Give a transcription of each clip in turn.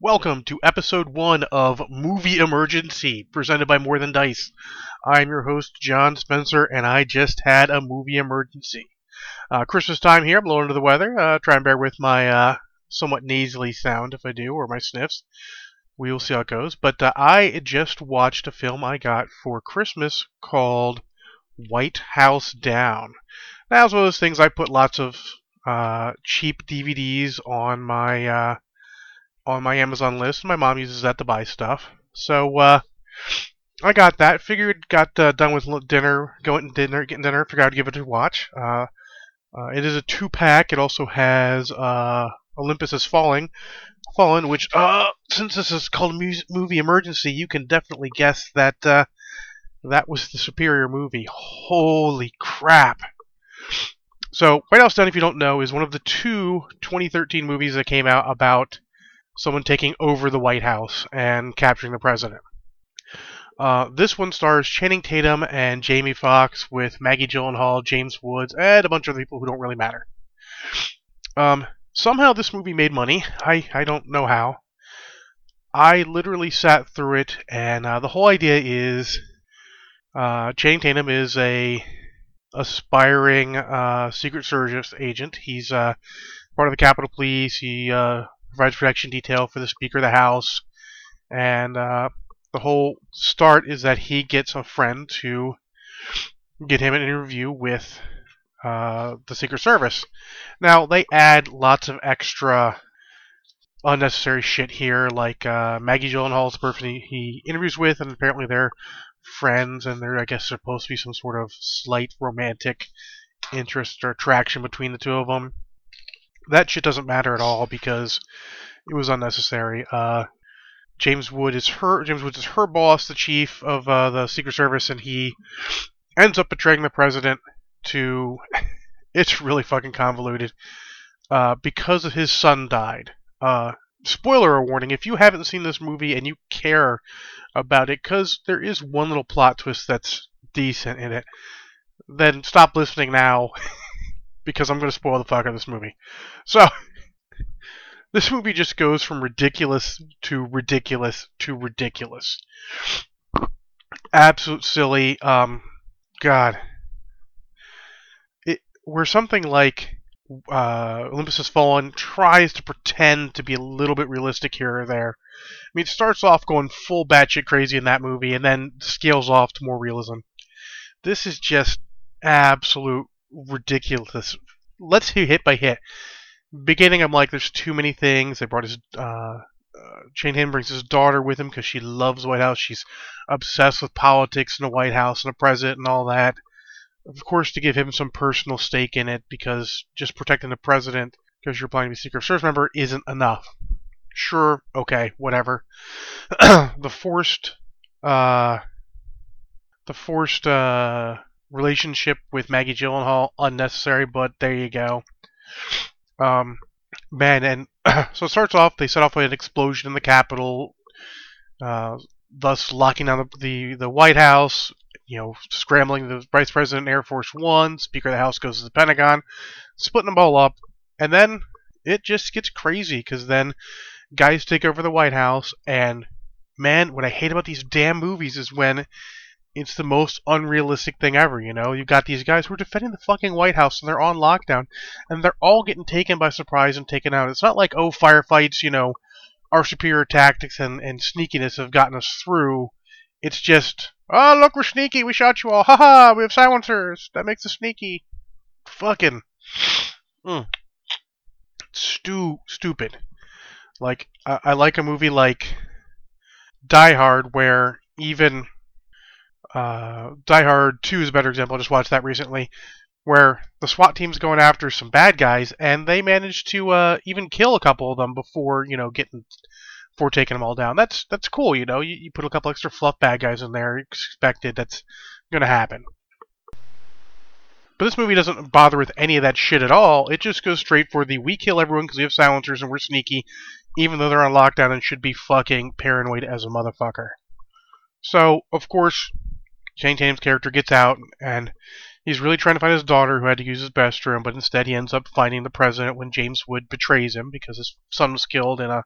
Welcome to episode one of Movie Emergency, presented by More Than Dice. I'm your host, John Spencer, and I just had a movie emergency. Uh, Christmas time here, I'm little under the weather. Uh, try and bear with my uh, somewhat nasally sound if I do, or my sniffs. We will see how it goes. But uh, I just watched a film I got for Christmas called White House Down. Now, it's one of those things I put lots of uh, cheap DVDs on my uh, on my Amazon list. My mom uses that to buy stuff, so uh, I got that. Figured got uh, done with dinner, going to dinner, getting dinner. Figured I'd give it a watch. Uh, uh, it is a two pack. It also has uh, Olympus is Falling, Fallen, which uh, since this is called mu- movie emergency, you can definitely guess that that was the superior movie. Holy crap! So, White House Down, if you don't know, is one of the two 2013 movies that came out about someone taking over the White House and capturing the president. Uh, this one stars Channing Tatum and Jamie Foxx with Maggie Gyllenhaal, James Woods, and a bunch of people who don't really matter. Um, somehow this movie made money. I, I don't know how. I literally sat through it, and uh, the whole idea is uh, Channing Tatum is a aspiring uh, Secret Service agent. He's uh, part of the Capitol Police. He uh, provides protection detail for the Speaker of the House, and uh, the whole start is that he gets a friend to get him an interview with uh, the Secret Service. Now they add lots of extra unnecessary shit here, like uh, Maggie Gyllenhaal is the person he, he interviews with, and apparently they're friends, and they're I guess supposed to be some sort of slight romantic interest or attraction between the two of them. That shit doesn't matter at all because it was unnecessary. Uh, James Wood is her James Woods is her boss, the chief of uh, the Secret Service, and he ends up betraying the president to. it's really fucking convoluted. Uh, because of his son died. Uh, spoiler warning: if you haven't seen this movie and you care about it, because there is one little plot twist that's decent in it, then stop listening now. because I'm going to spoil the fuck out of this movie. So, this movie just goes from ridiculous to ridiculous to ridiculous. Absolute silly. Um, God. It, where something like uh, Olympus Has Fallen tries to pretend to be a little bit realistic here or there. I mean, it starts off going full batshit crazy in that movie and then scales off to more realism. This is just absolute ridiculous. Let's do hit by hit. Beginning, I'm like, there's too many things. They brought his uh, uh, Shane brings his daughter with him because she loves White House. She's obsessed with politics and the White House and the president and all that. Of course, to give him some personal stake in it because just protecting the president because you're applying to be a Secret Service member isn't enough. Sure, okay, whatever. the forced, uh, the forced uh, relationship with Maggie Gyllenhaal unnecessary, but there you go. Um, man, and so it starts off. They set off with an explosion in the Capitol, uh, thus locking down the, the the White House. You know, scrambling the Vice President Air Force One. Speaker of the House goes to the Pentagon, splitting them all up, and then it just gets crazy because then guys take over the White House, and man, what I hate about these damn movies is when it's the most unrealistic thing ever, you know? You've got these guys who are defending the fucking White House and they're on lockdown and they're all getting taken by surprise and taken out. It's not like, oh, firefights, you know, our superior tactics and, and sneakiness have gotten us through. It's just, oh, look, we're sneaky. We shot you all. Haha, we have silencers. That makes us sneaky. Fucking. Mm. Stu- stupid. Like, I, I like a movie like Die Hard where even uh, Die Hard 2 is a better example. I just watched that recently, where the SWAT team's going after some bad guys, and they manage to uh, even kill a couple of them before you know getting before taking them all down. That's that's cool. You know, you, you put a couple extra fluff bad guys in there, expected that's going to happen. But this movie doesn't bother with any of that shit at all. It just goes straight for the we kill everyone because we have silencers and we're sneaky, even though they're on lockdown and should be fucking paranoid as a motherfucker. So, of course, Shane Tatum's character gets out and he's really trying to find his daughter who had to use his restroom, but instead he ends up finding the president when James Wood betrays him because his son was killed in a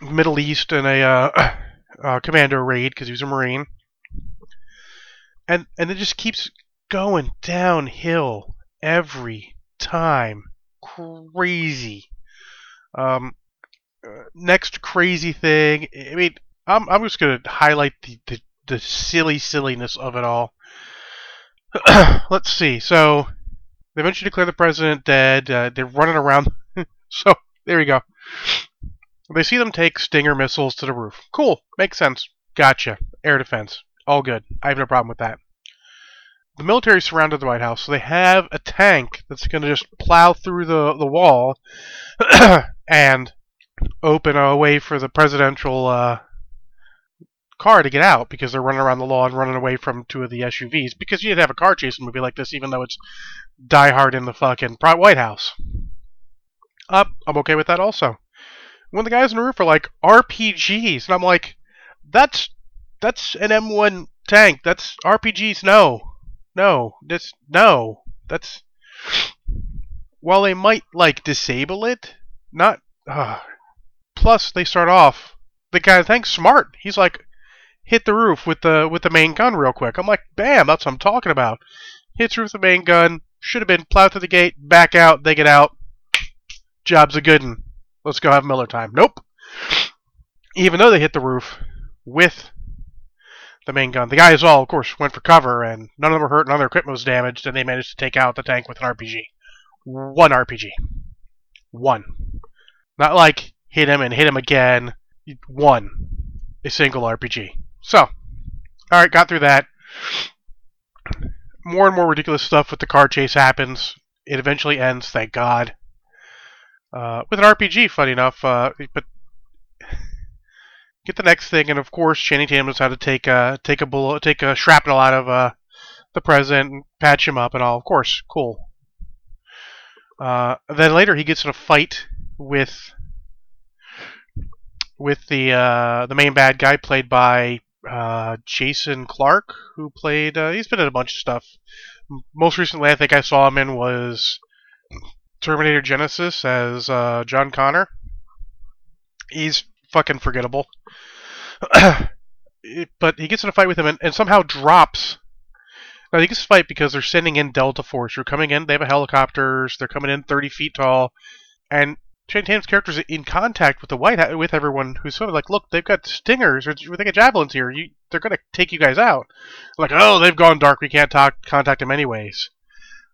Middle East in a uh, uh, commando raid because he was a Marine, and and it just keeps going downhill every time. Crazy. Um, uh, next crazy thing. I mean, I'm I'm just gonna highlight the the, the silly silliness of it all. Let's see. So they eventually declare the president dead. Uh, they're running around. so there you go. They see them take Stinger missiles to the roof. Cool. Makes sense. Gotcha. Air defense. All good. I have no problem with that. The military surrounded the White House, so they have a tank that's going to just plow through the, the wall and open a way for the presidential uh, car to get out because they're running around the lawn, running away from two of the SUVs. Because you'd have a car chase movie like this, even though it's Die Hard in the fucking White House. Uh, I'm okay with that also when the guys in the roof are like RPGs, and I'm like, that's that's an M1 tank. That's RPGs. No, no, this no. That's while they might like disable it, not. Uh, plus, they start off. The guy thanks smart. He's like, hit the roof with the with the main gun real quick. I'm like, bam, that's what I'm talking about. Hits roof with the main gun. Should have been plowed through the gate, back out, they get out. Job's a good one. Let's go have Miller time. Nope. Even though they hit the roof with the main gun, the guys all, of course, went for cover, and none of them were hurt, none of their equipment was damaged, and they managed to take out the tank with an RPG. One RPG. One. Not like hit him and hit him again. One. A single RPG. So, alright, got through that. More and more ridiculous stuff with the car chase happens. It eventually ends, thank God. Uh, with an RPG, funny enough, uh, but get the next thing, and of course, Channing Tatum knows how to take a take a bullet, take a shrapnel out of uh, the president, and patch him up, and all. Of course, cool. Uh, then later, he gets in a fight with with the uh, the main bad guy, played by uh, Jason Clarke, who played. Uh, he's been in a bunch of stuff. Most recently, I think I saw him in was Terminator Genisys as uh, John Connor. He's fucking forgettable. but he gets in a fight with him and, and somehow drops. Now he gets a fight because they're sending in Delta Force. They're coming in. They have helicopters. They're coming in 30 feet tall, and Channing Tatum's character's in contact with the White House, with everyone who's sort of like, look, they've got stingers or they got javelins here. You, they're gonna take you guys out. Like, oh, they've gone dark. We can't talk, contact them anyways.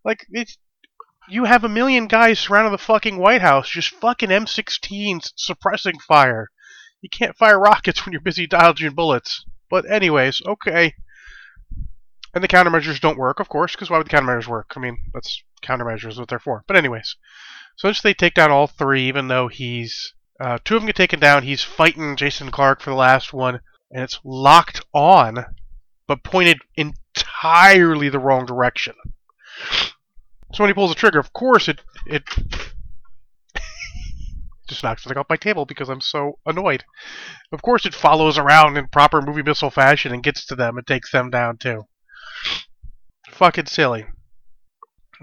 Like, it's you have a million guys surrounding the fucking White House, just fucking M16s suppressing fire. You can't fire rockets when you're busy dodging bullets. But anyways, okay. And the countermeasures don't work, of course, because why would the countermeasures work? I mean, that's countermeasures what they're for. But anyways, so once they take down all three, even though he's uh, two of them get taken down, he's fighting Jason Clarke for the last one, and it's locked on, but pointed entirely the wrong direction. So when he pulls the trigger, of course it it just knocks something off my table because I'm so annoyed. Of course it follows around in proper movie missile fashion and gets to them and takes them down too. Fucking silly.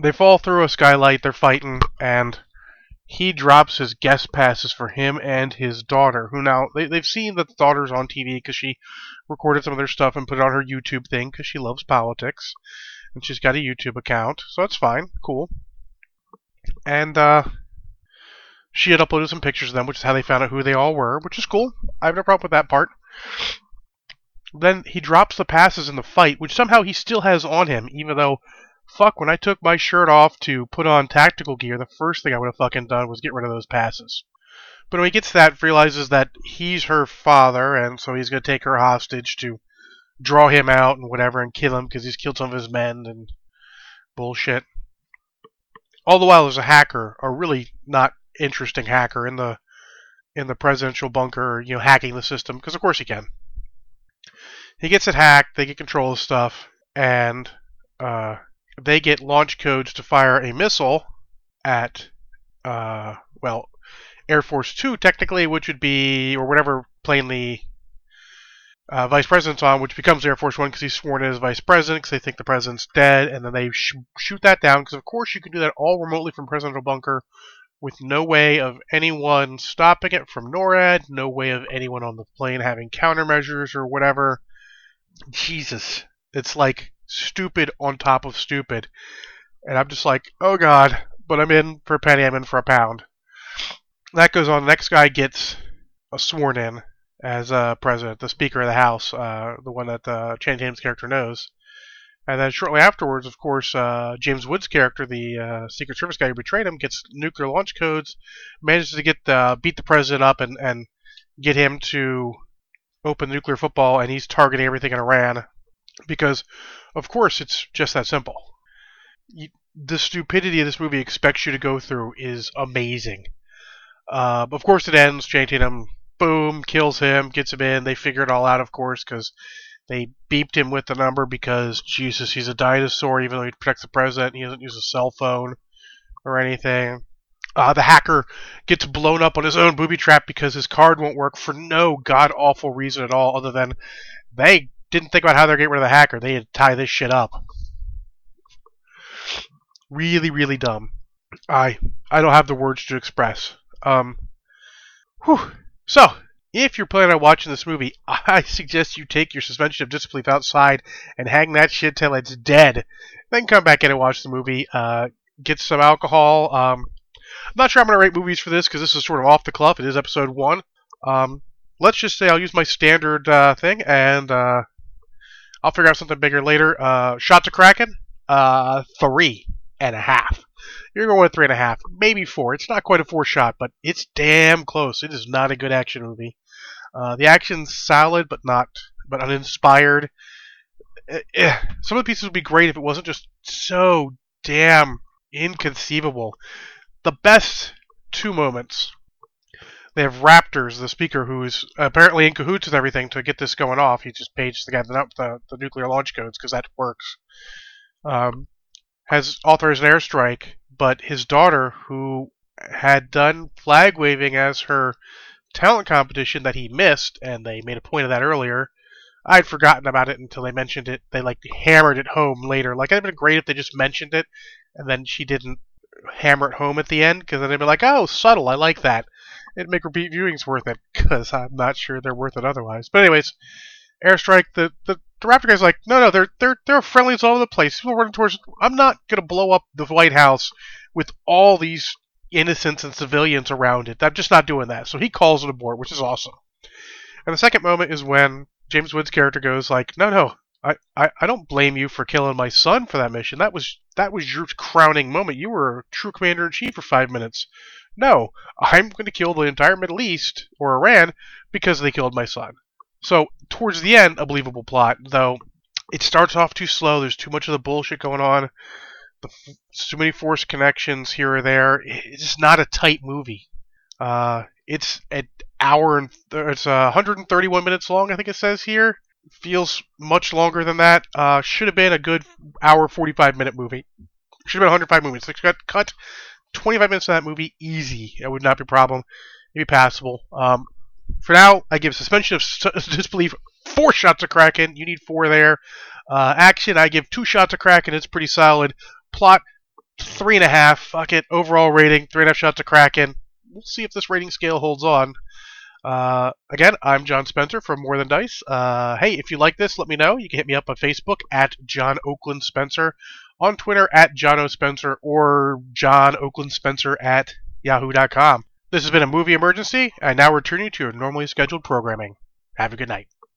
They fall through a skylight, they're fighting, and he drops his guest passes for him and his daughter, who now they, they've seen that the daughter's on TV because she recorded some of their stuff and put it on her YouTube thing because she loves politics and she's got a YouTube account, so that's fine, cool. And uh, she had uploaded some pictures of them, which is how they found out who they all were, which is cool. I have no problem with that part. Then he drops the passes in the fight, which somehow he still has on him, even though, fuck, when I took my shirt off to put on tactical gear, the first thing I would have fucking done was get rid of those passes. But when he gets that, realizes that he's her father, and so he's going to take her hostage to draw him out and whatever and kill him because he's killed some of his men and bullshit. All the while, there's a hacker, a really not interesting hacker in the in the presidential bunker, you know, hacking the system because of course he can. He gets it hacked. They get control of stuff, and uh, they get launch codes to fire a missile at uh, well, Air Force Two technically, which would be or whatever plane the uh, vice president's on, which becomes Air Force One because he's sworn in as vice president because they think the president's dead, and then they sh- shoot that down because of course you can do that all remotely from presidential bunker with no way of anyone stopping it from NORAD, no way of anyone on the plane having countermeasures or whatever. Jesus, it's like stupid on top of stupid. And I'm just like, oh god, but I'm in for a penny, I'm in for a pound. That goes on. The next guy gets sworn in as uh, president, the Speaker of the House, uh, the one that uh, Channing Tatum's character knows. And then shortly afterwards, of course, uh, James Woods' character, the uh, Secret Service guy who betrayed him, gets nuclear launch codes, manages to get the, beat the president up and, and get him to open nuclear football, and he's targeting everything in Iran because, of course, it's just that simple. You, the stupidity this movie expects you to go through is amazing. Uh, of course, it ends. Channing Tatum, boom, kills him, gets him in. They figure it all out, of course, because they beeped him with the number because Jesus, he's a dinosaur. Even though he protects the president, he doesn't use a cell phone or anything. Uh, the hacker gets blown up on his own booby trap because his card won't work for no god awful reason at all, other than they didn't think about how they're getting rid of the hacker. They had to tie this shit up. Really, really dumb. I I don't have the words to express. Um. Whew. So, if you're planning on watching this movie, I suggest you take your suspension of disbelief outside and hang that shit till it's dead. Then come back in and watch the movie. Uh, get some alcohol. Um, I'm not sure I'm going to rate movies for this because this is sort of off the cuff. It is episode one. Um, let's just say I'll use my standard uh, thing and uh, I'll figure out something bigger later. Uh, Shot to Kraken, uh, three and a half. You're going with three and a half, maybe four. It's not quite a four shot, but it's damn close. It is not a good action movie. Uh, the action's solid, but not, but uninspired. Eh, eh, some of the pieces would be great if it wasn't just so damn inconceivable. The best two moments. They have Raptors, the speaker, who's apparently in cahoots with everything to get this going off. He just pages the guy the, the, the nuclear launch codes because that works. Um, has authorized an airstrike, but his daughter, who had done flag waving as her talent competition that he missed, and they made a point of that earlier. I'd forgotten about it until they mentioned it. They like hammered it home later. Like it'd been great if they just mentioned it, and then she didn't hammer it home at the end, because then they'd be like, "Oh, subtle. I like that." It'd make repeat viewings worth it, because I'm not sure they're worth it otherwise. But anyways, airstrike. The the the Raptor guy's like, no, no, they're they're they're friendlies all over the place. People running towards. I'm not gonna blow up the White House with all these innocents and civilians around it. I'm just not doing that. So he calls it aboard, which is awesome. And the second moment is when James Woods' character goes like, "No, no, I, I, don't blame you for killing my son for that mission. That was that was your crowning moment. You were a true commander in chief for five minutes. No, I'm going to kill the entire Middle East or Iran because they killed my son." So towards the end, a believable plot, though it starts off too slow. There's too much of the bullshit going on the, too many forced connections here or there. It's not a tight movie. Uh, it's an hour and it's uh, 131 minutes long. I think it says here. Feels much longer than that. Uh, should have been a good hour 45 minute movie. Should have been 105 minutes. Like, cut cut 25 minutes of that movie easy. It would not be a problem. It'd be passable. Um, for now, I give suspension of disbelief four shots of Kraken. You need four there. Uh, action, I give two shots of Kraken. It's pretty solid. Plot three and a half. Fuck it. Overall rating three and a half shots to Kraken. We'll see if this rating scale holds on. Uh, again, I'm John Spencer from More Than Dice. Uh, hey, if you like this, let me know. You can hit me up on Facebook at John Oakland Spencer, on Twitter at John O. Spencer, or John Oakland Spencer at yahoo.com. This has been a movie emergency. I now return you to your normally scheduled programming. Have a good night.